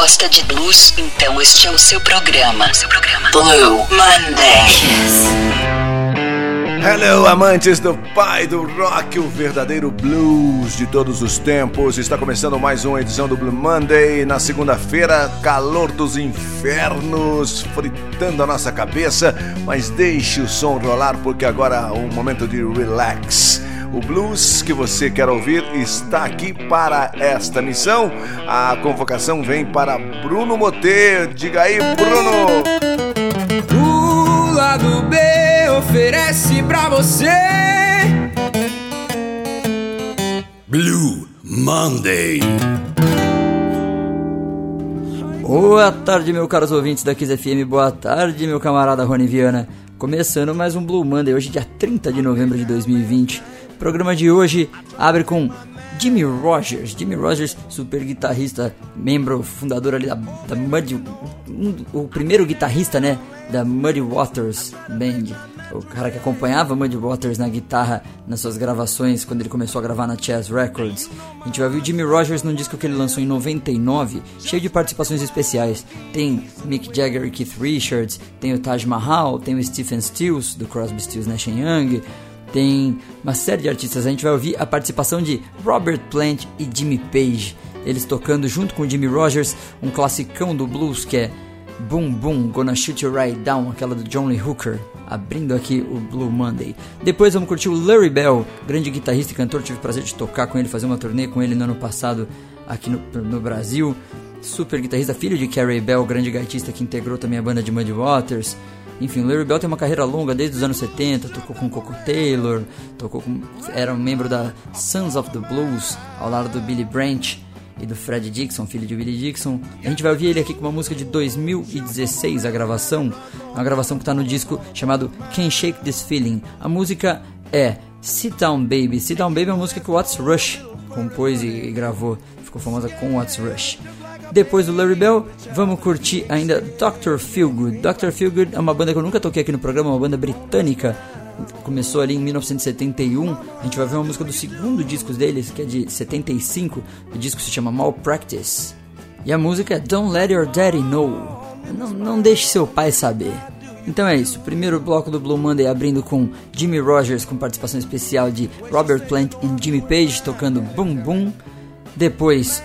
gosta de blues? Então este é o seu programa. Seu programa. Blue Monday. Hello, amantes do pai do rock, o verdadeiro blues de todos os tempos. Está começando mais uma edição do Blue Monday. Na segunda-feira, calor dos infernos fritando a nossa cabeça. Mas deixe o som rolar, porque agora é um momento de relax. O blues que você quer ouvir está aqui para esta missão. A convocação vem para Bruno Moteiro. Diga aí, Bruno! O lado B oferece para você Blue Monday. Boa tarde, meus caros ouvintes da Kiss FM. Boa tarde, meu camarada Rony Viana. Começando mais um Blue Monday, hoje dia 30 de novembro de 2020. O programa de hoje abre com Jimmy Rogers. Jimmy Rogers, super guitarrista, membro fundador ali da, da Muddy, um, o primeiro guitarrista, né, da Muddy Waters Band. O cara que acompanhava Muddy Waters na guitarra nas suas gravações quando ele começou a gravar na Chess Records. A gente vai ver o Jimmy Rogers num disco que ele lançou em 99, cheio de participações especiais. Tem Mick Jagger e Keith Richards, tem o Taj Mahal, tem o Stephen Stills do Crosby, Stills Nash Young, tem uma série de artistas. A gente vai ouvir a participação de Robert Plant e Jimmy Page. Eles tocando junto com Jimmy Rogers um classicão do blues que é Boom Boom, Gonna Shoot You Right Down, aquela do John Lee Hooker, abrindo aqui o Blue Monday. Depois vamos curtir o Larry Bell, grande guitarrista e cantor, tive o prazer de tocar com ele, fazer uma turnê com ele no ano passado aqui no, no Brasil. Super guitarrista, filho de Carrie Bell, grande gaitista que integrou também a banda de Muddy Waters. Enfim, Larry Bell tem uma carreira longa desde os anos 70, tocou com Coco Taylor, tocou com, era um membro da Sons of the Blues, ao lado do Billy Branch e do Fred Dixon, filho de Billy Dixon. A gente vai ouvir ele aqui com uma música de 2016, a gravação, uma gravação que está no disco chamado Can't Shake This Feeling. A música é Sit Down Baby. Sit Down Baby é uma música que o What's Rush compôs e gravou, ficou famosa com What's Rush. Depois do Larry Bell, vamos curtir ainda Dr. Feelgood. Dr. Feelgood é uma banda que eu nunca toquei aqui no programa, uma banda britânica. Começou ali em 1971. A gente vai ver uma música do segundo disco deles, que é de 75. O disco se chama Malpractice. E a música é Don't Let Your Daddy Know. Não, não deixe seu pai saber. Então é isso, primeiro bloco do Blue Monday abrindo com Jimmy Rogers com participação especial de Robert Plant e Jimmy Page tocando Boom Boom. Depois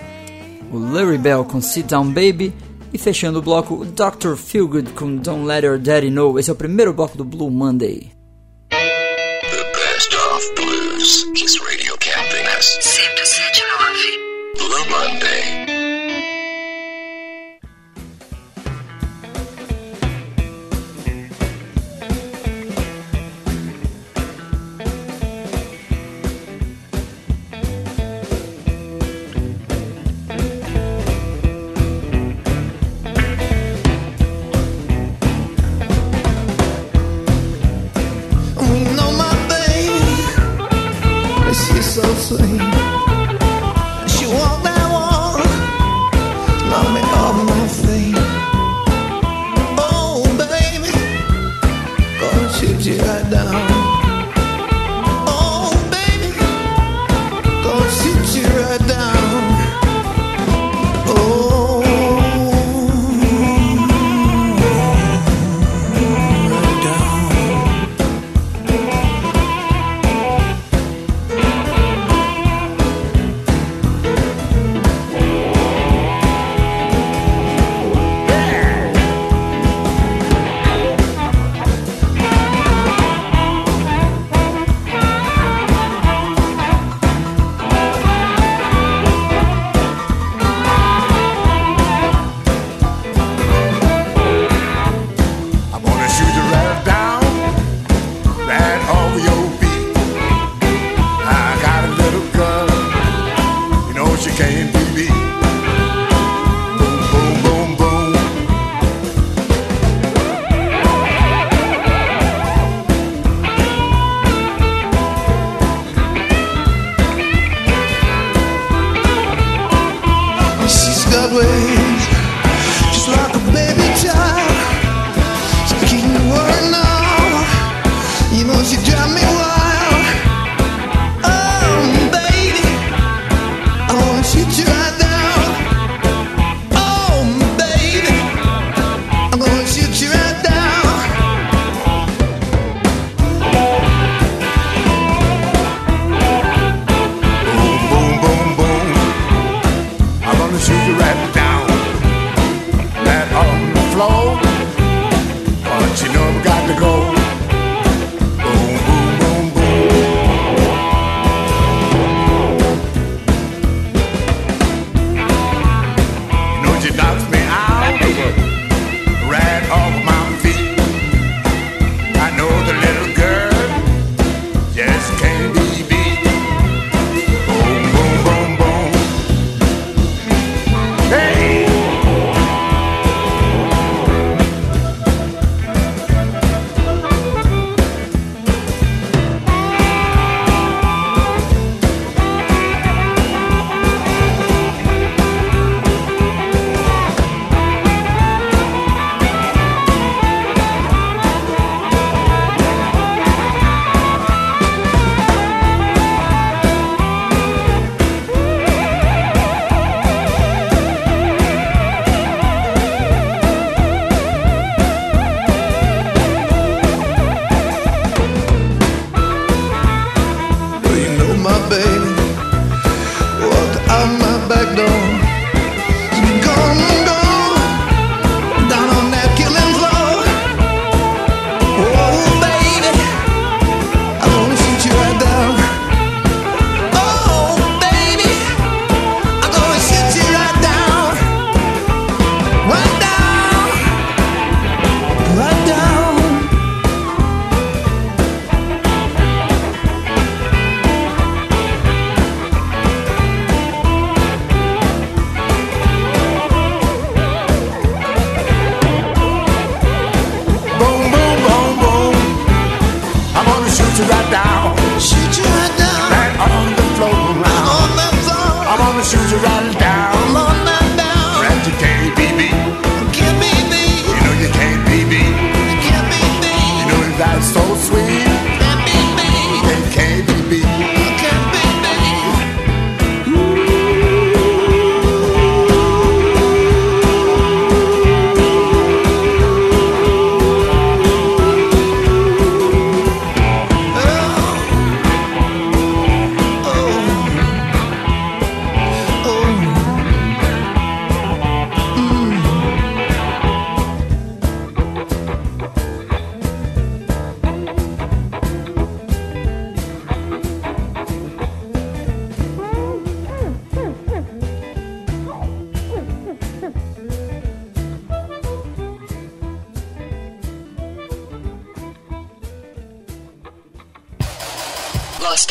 o Larry Bell com Sit Down Baby e fechando o bloco o Dr. Feelgood com Don't Let Your Daddy Know. Esse é o primeiro bloco do Blue Monday. The best of blues.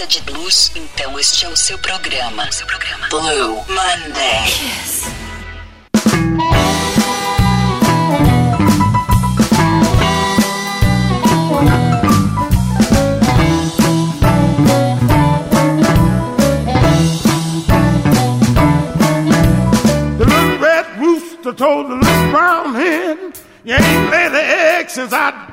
falta de blues, então este é o seu programa. Seu programa. Blue Monday. Yes. The little red rooster told the little brown hen, you ain't laid the egg since I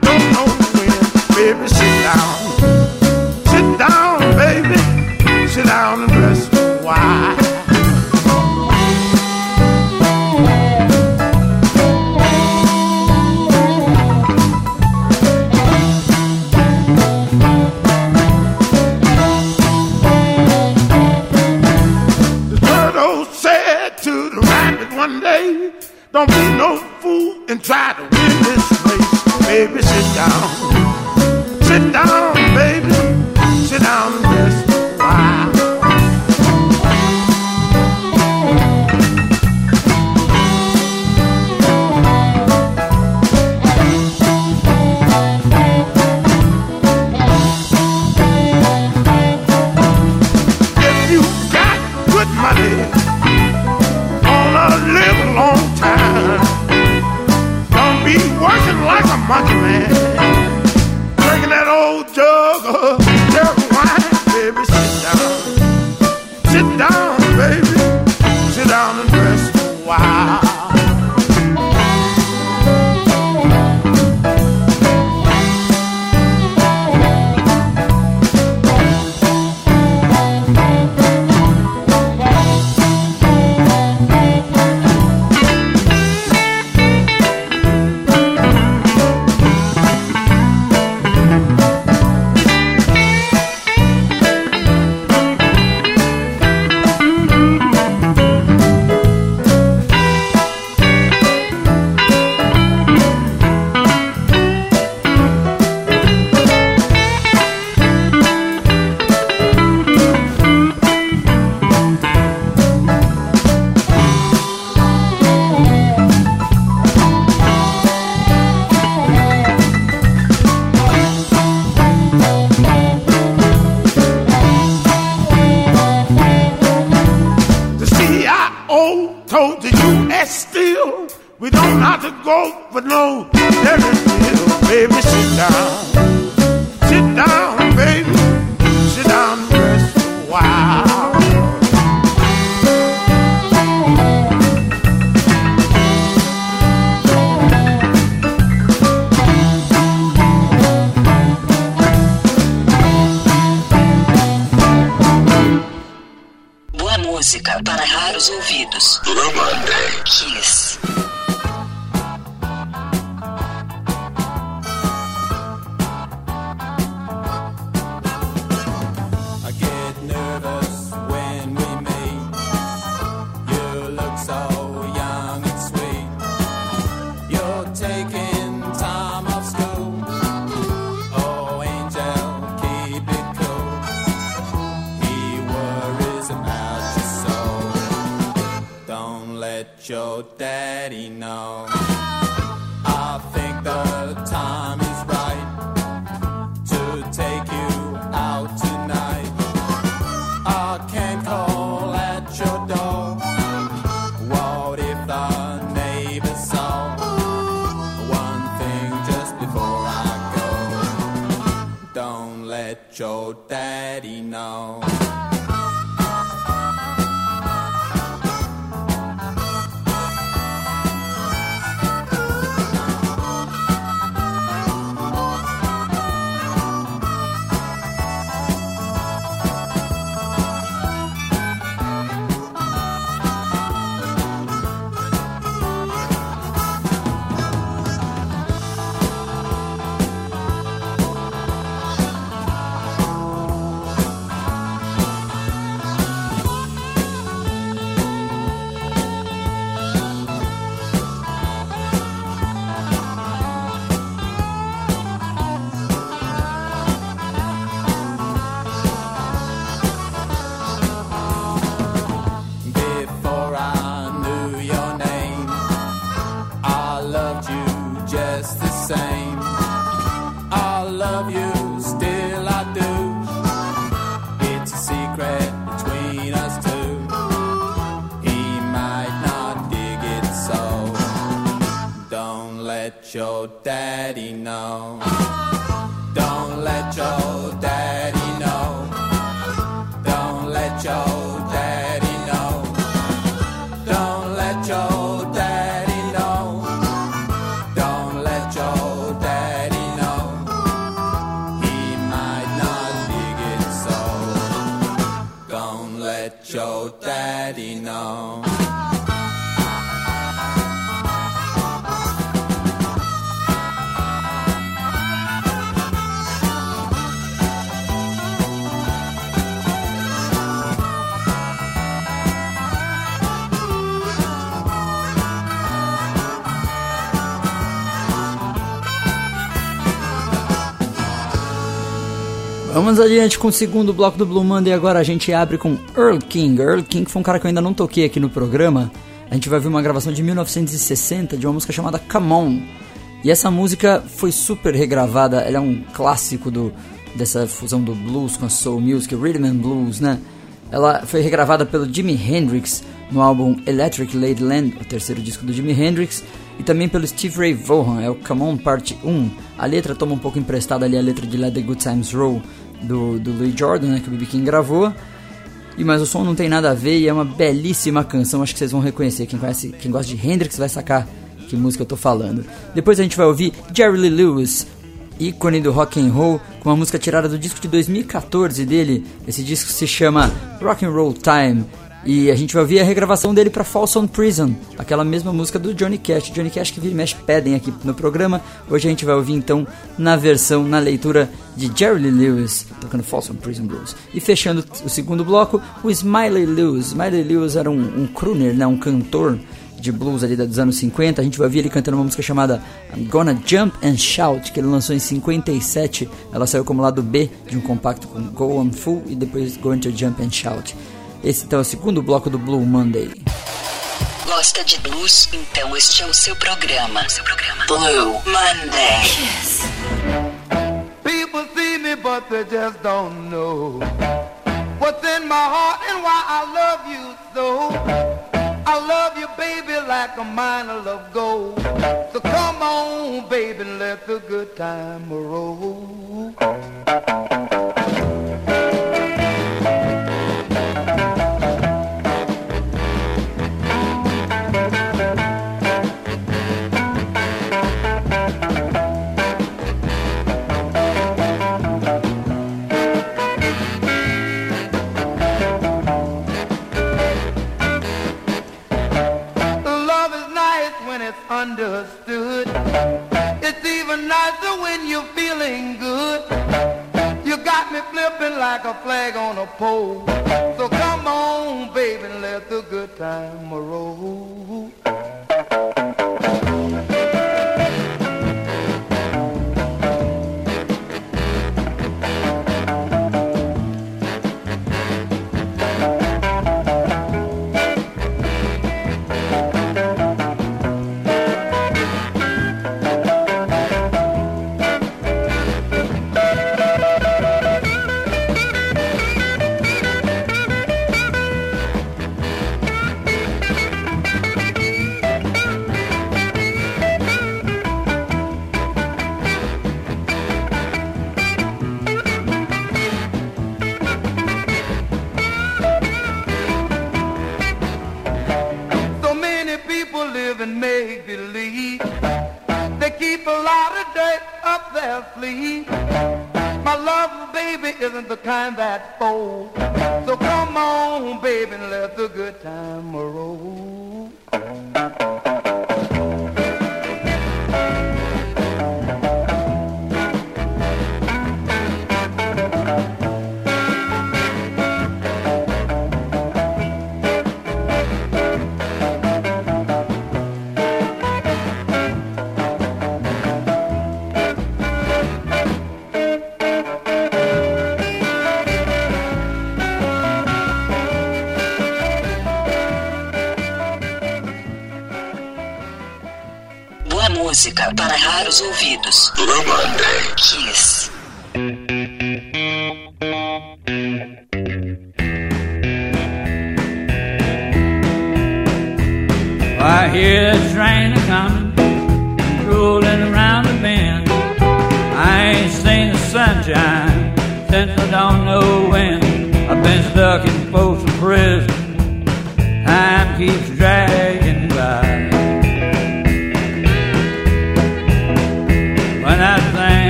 Vamos adiante com o segundo bloco do Blue Monday. Agora a gente abre com Earl King. Earl King foi um cara que eu ainda não toquei aqui no programa. A gente vai ver uma gravação de 1960 de uma música chamada Come On. E essa música foi super regravada. Ela é um clássico do, dessa fusão do blues com a soul music, rhythm and blues, né? Ela foi regravada pelo Jimi Hendrix no álbum Electric Ladyland, o terceiro disco do Jimi Hendrix, e também pelo Steve Ray Vaughan, é o Come On Parte 1. A letra toma um pouco emprestada ali a letra de Let the Good Times Roll do, do Louis Jordan, né, que o B.B. King gravou. E mas o som não tem nada a ver e é uma belíssima canção, acho que vocês vão reconhecer. Quem, conhece, quem gosta de Hendrix vai sacar que música eu tô falando. Depois a gente vai ouvir Jerry Lee Lewis, ícone do rock and roll, com uma música tirada do disco de 2014 dele. Esse disco se chama Rock and Roll Time. E a gente vai ouvir a regravação dele para Folsom Prison, aquela mesma música do Johnny Cash. Johnny Cash que vira e mexe pedem aqui no programa. Hoje a gente vai ouvir então na versão, na leitura de Jerry Lee Lewis, tocando Folsom Prison Blues. E fechando o segundo bloco, o Smiley Lewis. Smiley Lewis era um, um crooner, né, um cantor de blues ali dos anos 50. A gente vai ouvir ele cantando uma música chamada I'm Gonna Jump and Shout, que ele lançou em 57. Ela saiu como lado B de um compacto com Go On Full e depois Going to Jump and Shout. Esse então é o segundo bloco do Blue Monday. Gosta de blues? Então este é o seu programa. Seu programa. Blue Monday. Yes. People see me but they just don't know what's in my heart and why I love you so. I love you, baby, like a mine of gold. So come on, baby, and let the good time roll. like a flag on a pole. So come on, baby, let the good time roll.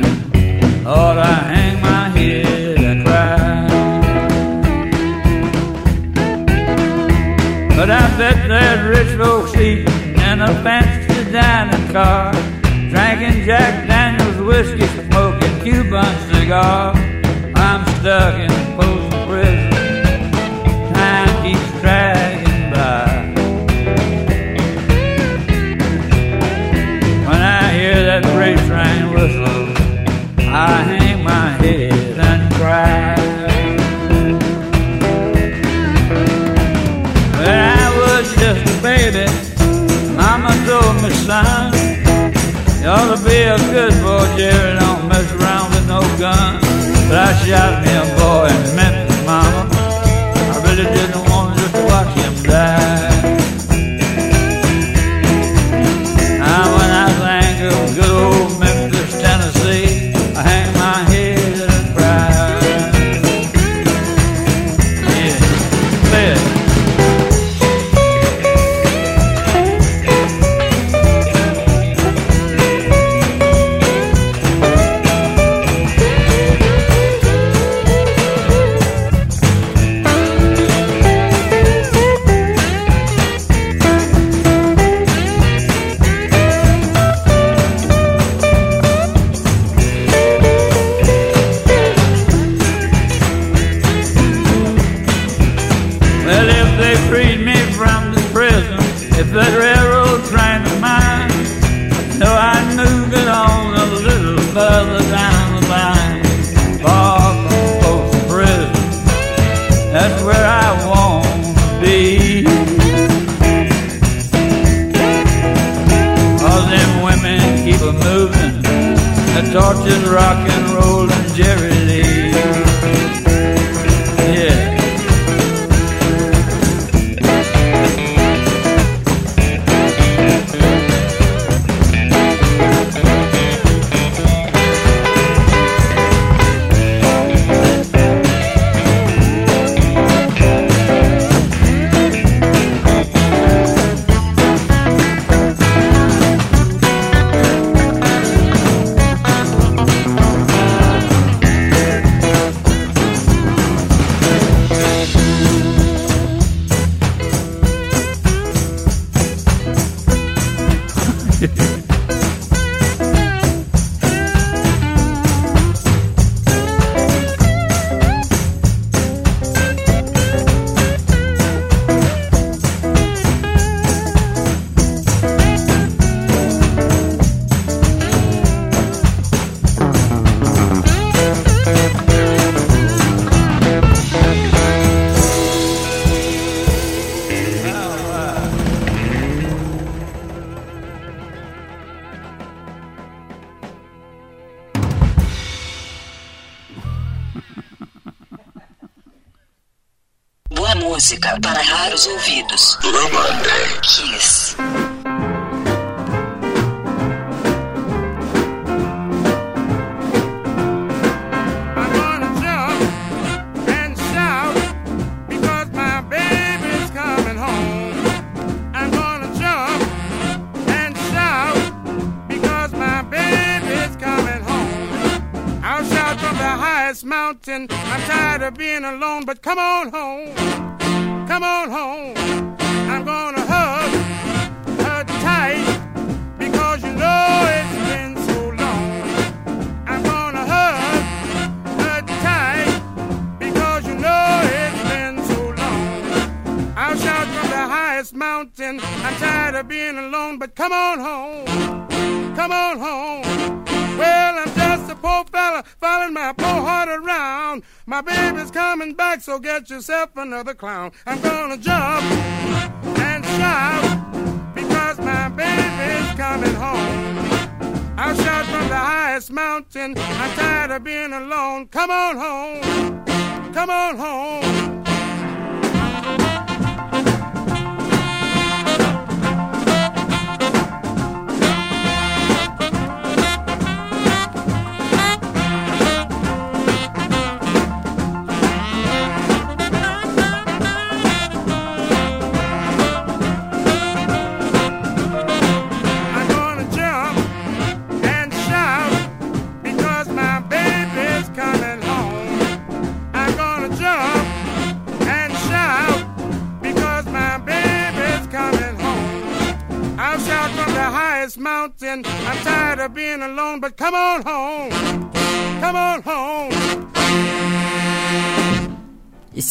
women, I hang my head and cry. But I bet there's rich folks eat in a fancy dining car, drinking Jack Daniels whiskey, smoking Cuban cigars. a good boy, Jerry. Don't mess around with no gun. But I shot him gonna jump and shout because my baby's coming home. I'll shout from the highest mountain. I'm tired of being alone, but come on home. Come on home. I'm gonna hug her tight because you know it's been so long. I'm gonna hug her tight because you know it's been so long. I'll shout from the highest mountain. I'm tired of being alone, but come on home. Come on home. Well, I'm poor fella following my poor heart around. My baby's coming back, so get yourself another clown. I'm gonna jump and shout because my baby's coming home. I'll shout from the highest mountain. I'm tired of being alone. Come on home. Come on home.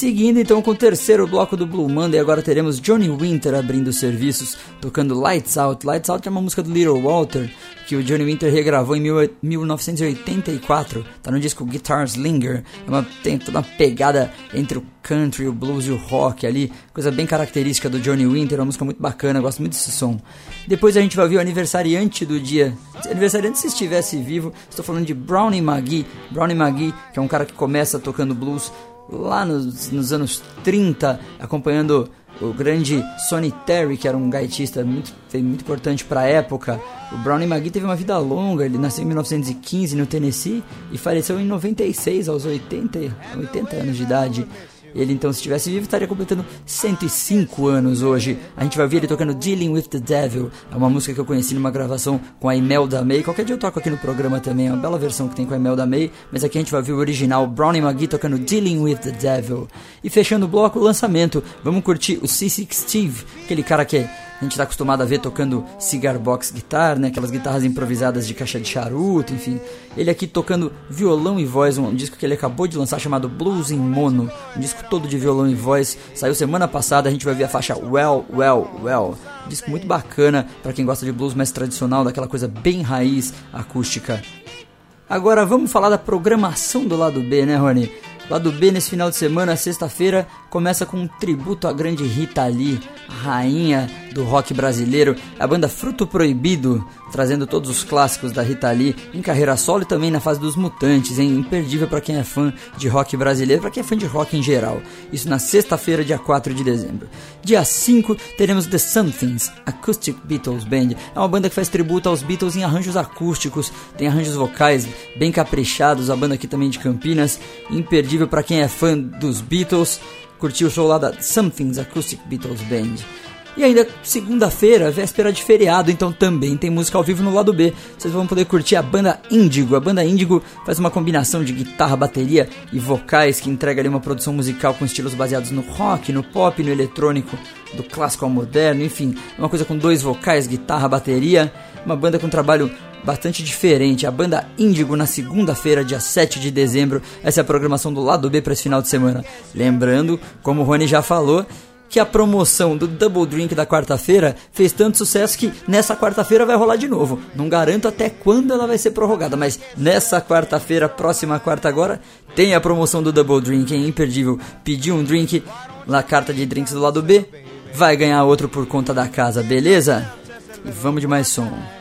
Seguindo então com o terceiro bloco do Blue Monday, agora teremos Johnny Winter abrindo os serviços, tocando Lights Out. Lights Out é uma música do Little Walter, que o Johnny Winter regravou em mil- 1984, tá no disco Guitars Linger. É uma, tem toda uma pegada entre o country, o blues e o rock ali, coisa bem característica do Johnny Winter, uma música muito bacana, gosto muito desse som. Depois a gente vai ver o aniversariante do dia. Aniversariante se estivesse vivo, estou falando de Brownie McGee. Brownie McGee, que é um cara que começa tocando blues lá nos, nos anos 30, acompanhando o grande Sonny Terry, que era um gaitista muito, muito importante para a época. O Brownie McGee teve uma vida longa, ele nasceu em 1915 no Tennessee e faleceu em 96, aos 80, 80 anos de idade. Ele então, se estivesse vivo, estaria completando 105 anos hoje. A gente vai ver ele tocando Dealing with the Devil. É uma música que eu conheci numa gravação com a Imelda May. Qualquer dia eu toco aqui no programa também. É uma bela versão que tem com a Imelda May. Mas aqui a gente vai ver o original Brownie McGee tocando Dealing with the Devil. E fechando o bloco, o lançamento. Vamos curtir o C6 Steve, aquele cara que a gente está acostumado a ver tocando cigar box guitar, né? Aquelas guitarras improvisadas de caixa de charuto, enfim. Ele aqui tocando violão e voz, um disco que ele acabou de lançar chamado Blues em Mono. Um disco todo de violão e voz. Saiu semana passada, a gente vai ver a faixa Well, Well, Well. Um disco muito bacana para quem gosta de blues mais tradicional, daquela coisa bem raiz acústica. Agora vamos falar da programação do lado B, né, Rony? Lado B nesse final de semana, sexta-feira, começa com um tributo à grande Rita Lee, rainha do rock brasileiro, a banda Fruto Proibido, trazendo todos os clássicos da Rita Lee em carreira solo e também na fase dos Mutantes, hein? imperdível para quem é fã de rock brasileiro, para quem é fã de rock em geral. Isso na sexta-feira, dia 4 de dezembro. Dia 5 teremos The Somethings, Acoustic Beatles Band. É uma banda que faz tributo aos Beatles em arranjos acústicos, tem arranjos vocais bem caprichados, a banda aqui também de Campinas, imperdível para quem é fã dos Beatles. Curtiu o show lá da Somethings Acoustic Beatles Band. E ainda segunda-feira, véspera de feriado, então também tem música ao vivo no lado B. Vocês vão poder curtir a banda Índigo. A banda Índigo faz uma combinação de guitarra, bateria e vocais que entrega ali uma produção musical com estilos baseados no rock, no pop, no eletrônico, do clássico ao moderno, enfim, é uma coisa com dois vocais, guitarra, bateria, uma banda com trabalho bastante diferente. A banda Índigo na segunda-feira, dia 7 de dezembro. Essa é a programação do lado B para esse final de semana. Lembrando, como o Rony já falou, que a promoção do Double Drink da quarta-feira fez tanto sucesso que nessa quarta-feira vai rolar de novo. Não garanto até quando ela vai ser prorrogada, mas nessa quarta-feira, próxima quarta agora, tem a promoção do Double Drink, é imperdível. Pedir um drink na carta de drinks do lado B, vai ganhar outro por conta da casa, beleza? E vamos de mais som.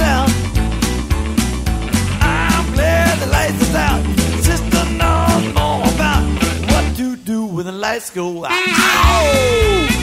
Out. I'm glad the lights out. Knows more about what to do when the lights go out. Ow!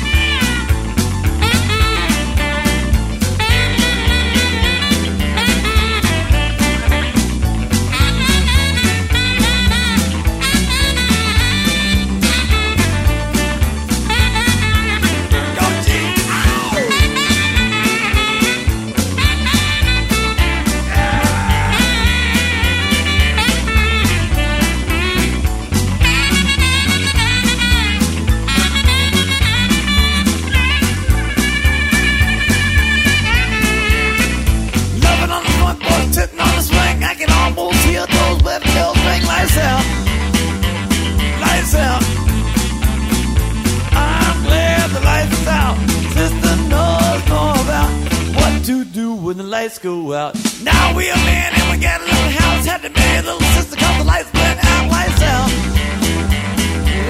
Go out. Now we a man and we got a little house. Had to marry a little sister cause the lights went out. Lights out.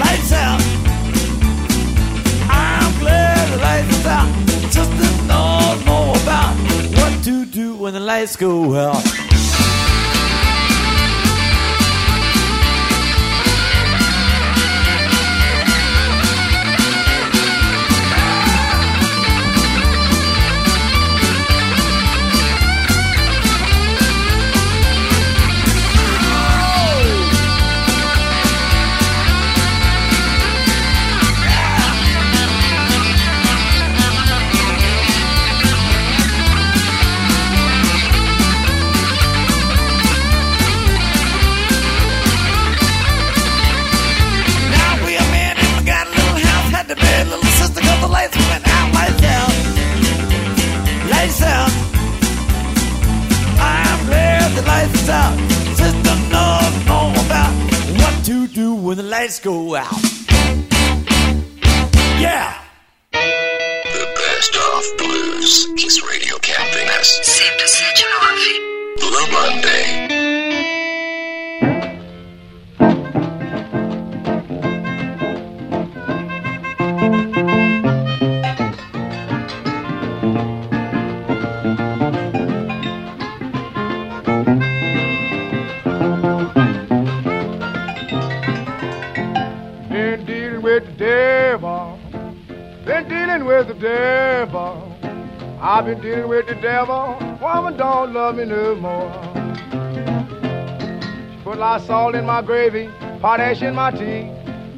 Lights out. I'm glad the lights out. Sister knows more about what to do when the lights go out. When the go out. Yeah. The best of blues. Kiss Radio Camping us. 1079. Blue Monday. I've been dealing with the devil. Woman don't love me no more. She put a lot of salt in my gravy, potash in my tea.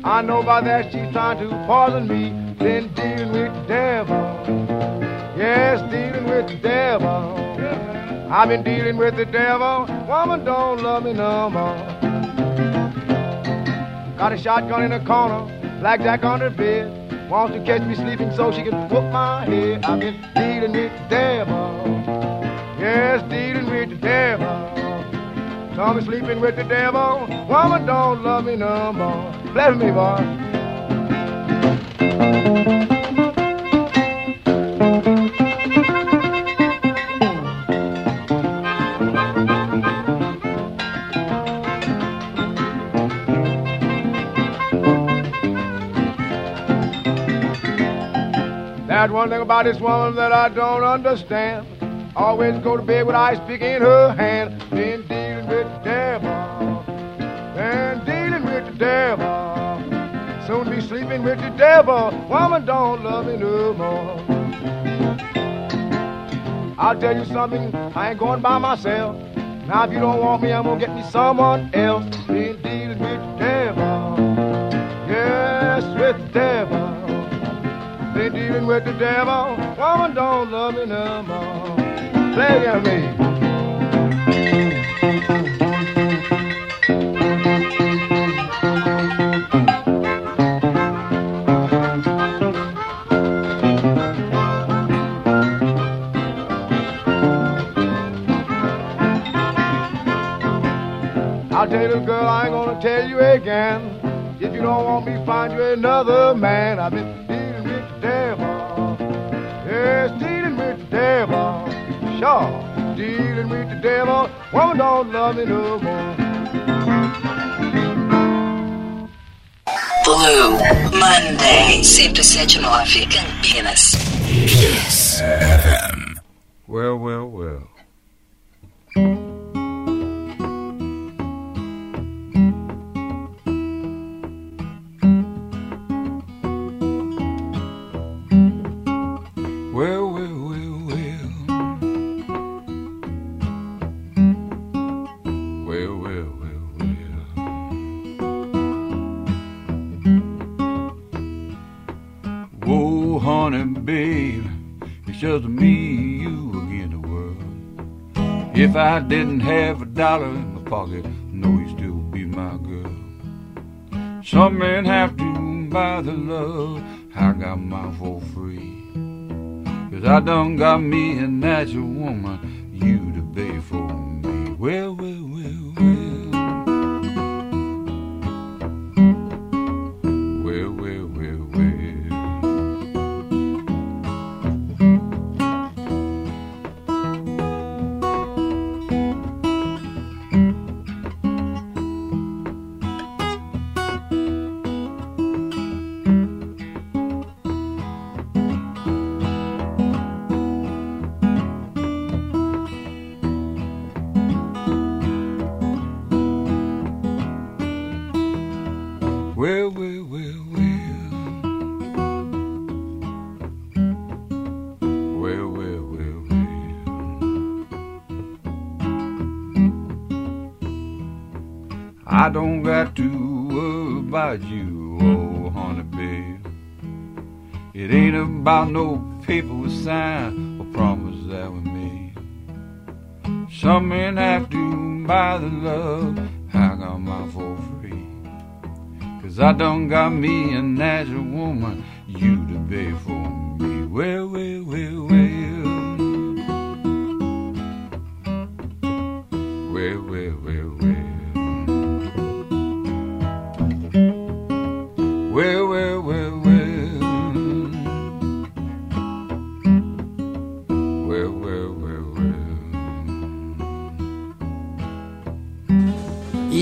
I know by that she's trying to poison me. Been dealing with the devil. Yes, dealing with the devil. I've been dealing with the devil. Woman don't love me no more. Got a shotgun in the corner, blackjack under the bed. Wants to catch me sleeping so she can whoop my head. I've been dealing with the devil. Yes, dealing with the devil. Me sleeping with the devil. Woman don't love me no more. Bless me, boy. That's one thing about this woman that I don't understand. Always go to bed with ice pick in her hand. Been dealing with the devil. Been dealing with the devil. Soon be sleeping with the devil. Woman don't love me no more. I'll tell you something, I ain't going by myself. Now if you don't want me, I'm gonna get me someone else. Been dealing with the devil. Yes, with the devil. Been dealing with the devil. Woman don't love me no more. Play it me. I'll tell you, girl, I ain't gonna tell you again. If you don't want me, find you another man. I've been devil. Woman don't love me no more. Blue Monday 1079 Campinas. Kiss. Well, well, well. Well, well, well, well. Well, babe, it's just me, you again, the world. If I didn't have a dollar in my pocket, know you'd still be my girl. Some men have to buy the love, I got mine for free. Cause I done got me a natural woman, you to pay for me. Well, well, about you, oh honey babe. It ain't about no paper we sign or promise that we made. Some men have to buy the love, I got mine for free. Cause I done got me a natural woman, you to pay for me. Well, well, well. Well,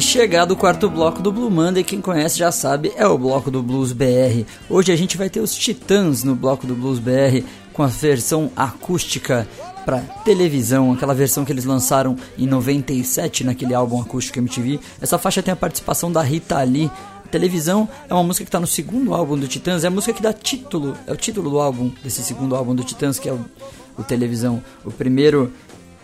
chegado o quarto bloco do Blue Monday, quem conhece já sabe, é o bloco do Blues BR. Hoje a gente vai ter os Titãs no bloco do Blues BR com a versão acústica para televisão, aquela versão que eles lançaram em 97 naquele álbum acústico MTV. Essa faixa tem a participação da Rita Lee. Televisão é uma música que está no segundo álbum do Titãs, é a música que dá título, é o título do álbum, desse segundo álbum do Titãs, que é o, o Televisão. O primeiro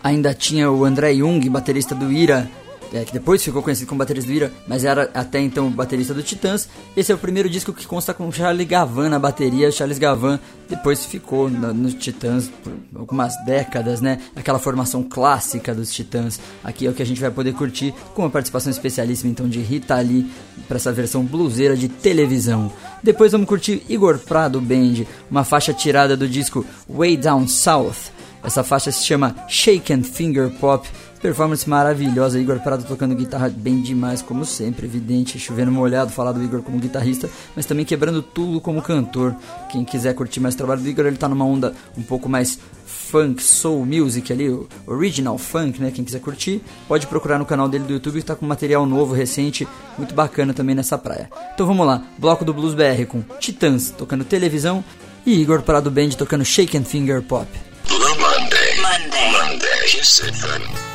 ainda tinha o André Jung, baterista do Ira, é, que depois ficou conhecido como baterista do Ira, mas era até então baterista do Titãs. Esse é o primeiro disco que consta com Charlie Gavan na bateria. Charles Gavan depois ficou no, no Titãs por algumas décadas, né? Aquela formação clássica dos Titãs. Aqui é o que a gente vai poder curtir com uma participação especialíssima então de Rita Lee para essa versão bluseira de televisão. Depois vamos curtir Igor Prado Band, uma faixa tirada do disco Way Down South. Essa faixa se chama Shake and Finger Pop. Performance maravilhosa, Igor Prado tocando guitarra bem demais, como sempre, evidente, chovendo molhado falar do Igor como guitarrista, mas também quebrando tudo como cantor. Quem quiser curtir mais o trabalho do Igor, ele tá numa onda um pouco mais funk, soul music ali, original funk, né? Quem quiser curtir, pode procurar no canal dele do YouTube que tá com material novo, recente, muito bacana também nessa praia. Então vamos lá, bloco do Blues BR com Titãs tocando televisão e Igor Prado Band tocando Shake and Finger Pop. Blue Monday. Monday. Monday.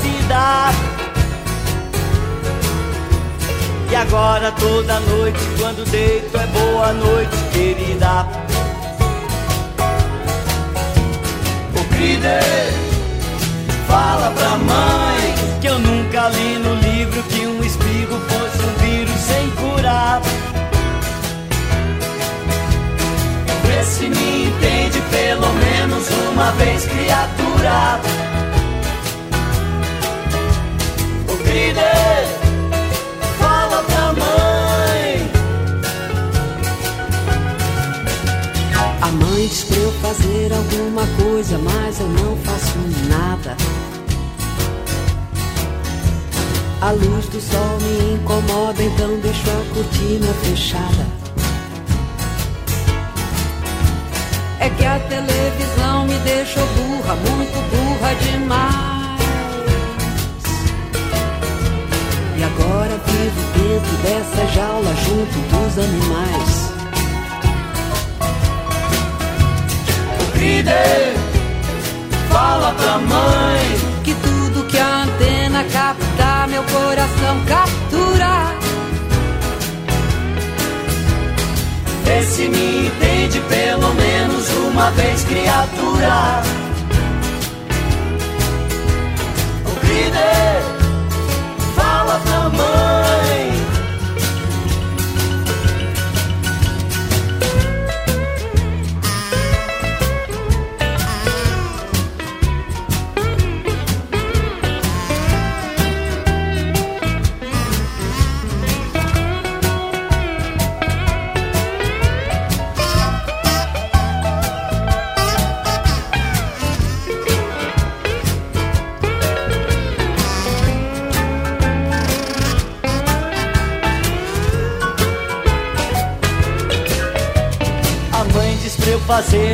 Vida. E agora toda noite, quando deito, é boa noite, querida. O Crider, fala pra mãe que eu nunca li no livro que um espirro fosse um vírus sem curar. Vê se me entende pelo menos uma vez, criatura. Fala pra mãe. A mãe diz eu fazer alguma coisa, mas eu não faço nada. A luz do sol me incomoda, então deixo a cortina fechada. É que a televisão me deixou burra, muito burra demais. Agora vivo dentro dessa jaula junto dos animais. O Crider, fala pra mãe. Que tudo que a antena capta, meu coração captura. Vê se me entende pelo menos uma vez, criatura. O Crider, fala pra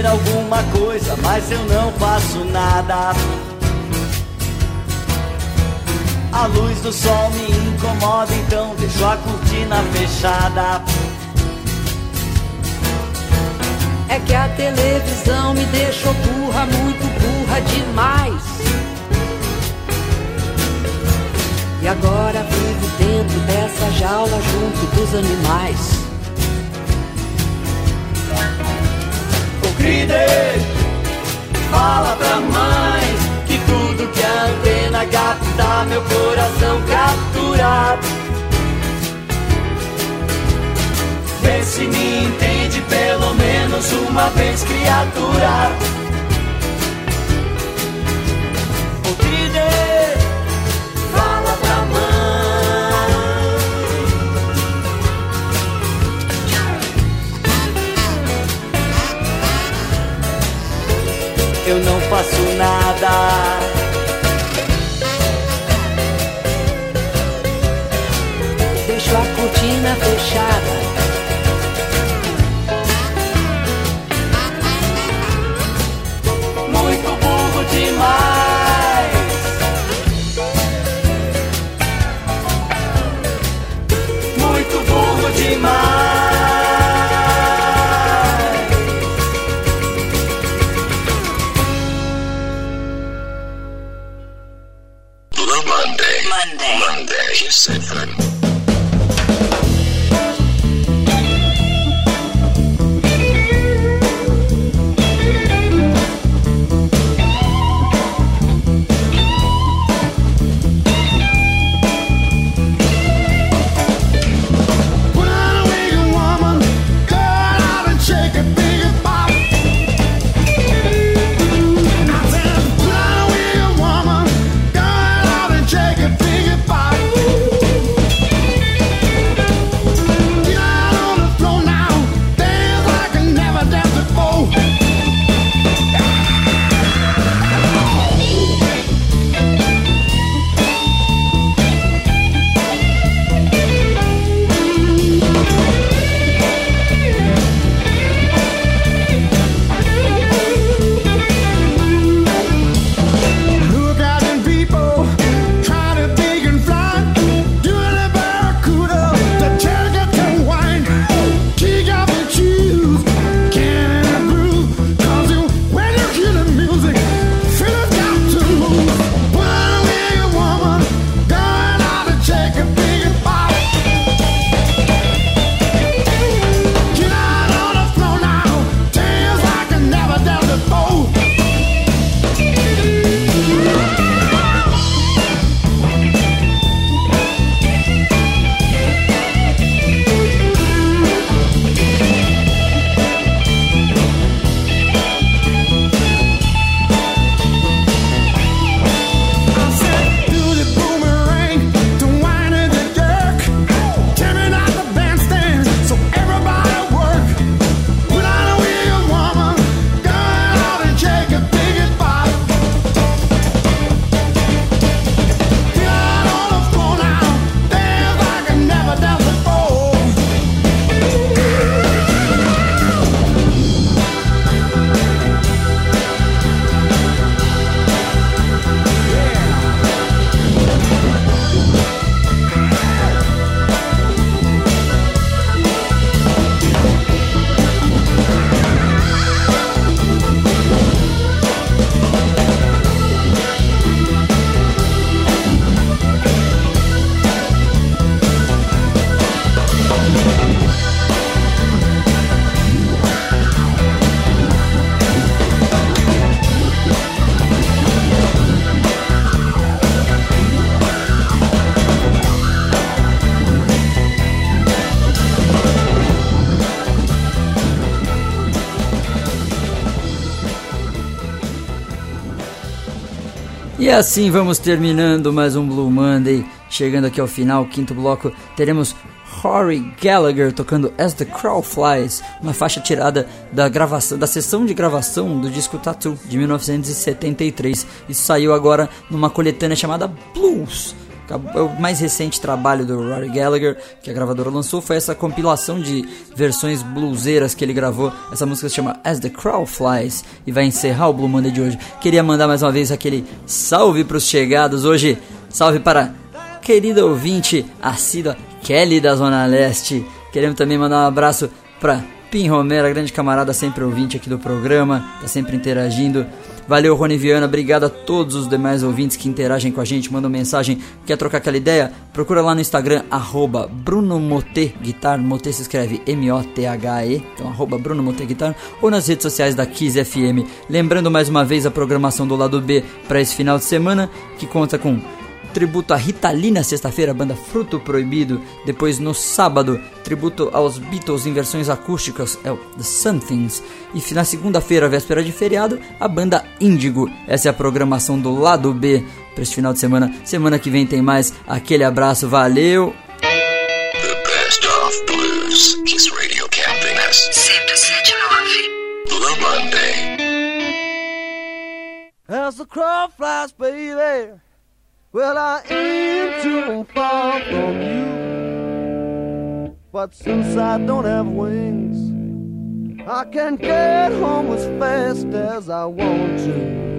fazer alguma coisa, mas eu não faço nada. A luz do sol me incomoda, então deixo a cortina fechada. É que a televisão me deixou burra, muito burra demais. E agora vivo dentro dessa jaula junto dos animais. Crider, fala pra mãe que tudo que a antena capta, meu coração captura. Vê se me entende pelo menos uma vez, criatura. Eu não faço nada. Assim vamos terminando mais um Blue Monday. Chegando aqui ao final, quinto bloco, teremos Rory Gallagher tocando As the Crow Flies, uma faixa tirada da gravação, da sessão de gravação do disco Tattoo de 1973. Isso saiu agora numa coletânea chamada Blues. O mais recente trabalho do Rory Gallagher que a gravadora lançou foi essa compilação de versões bluseiras que ele gravou. Essa música se chama As the Crow Flies e vai encerrar o Blue Monday de hoje. Queria mandar mais uma vez aquele salve para os chegados hoje. Salve para querida ouvinte assídua Kelly da Zona Leste. Queremos também mandar um abraço para Pim Romero, grande camarada sempre ouvinte aqui do programa, tá sempre interagindo. Valeu, Rony Viana, obrigado a todos os demais ouvintes que interagem com a gente, mandam mensagem, quer trocar aquela ideia? Procura lá no Instagram, arroba Bruno Moté Guitar, Moté se escreve M-O-T-H-E, então arroba Bruno Moté Guitar, ou nas redes sociais da Kiss FM. Lembrando mais uma vez a programação do lado B para esse final de semana, que conta com tributo a Rita Lee na sexta-feira, banda Fruto Proibido. Depois no sábado, tributo aos Beatles em versões acústicas, é o The Somethings. E na segunda-feira, véspera de feriado, a banda Índigo. Essa é a programação do lado B para este final de semana. Semana que vem tem mais. Aquele abraço, valeu! The best of blues. Kiss Radio Campinas. 107.9. Blue Monday. As the crow flies, baby. Well, I aim to fall from you. But since I don't have wings, I can get home as fast as I want to.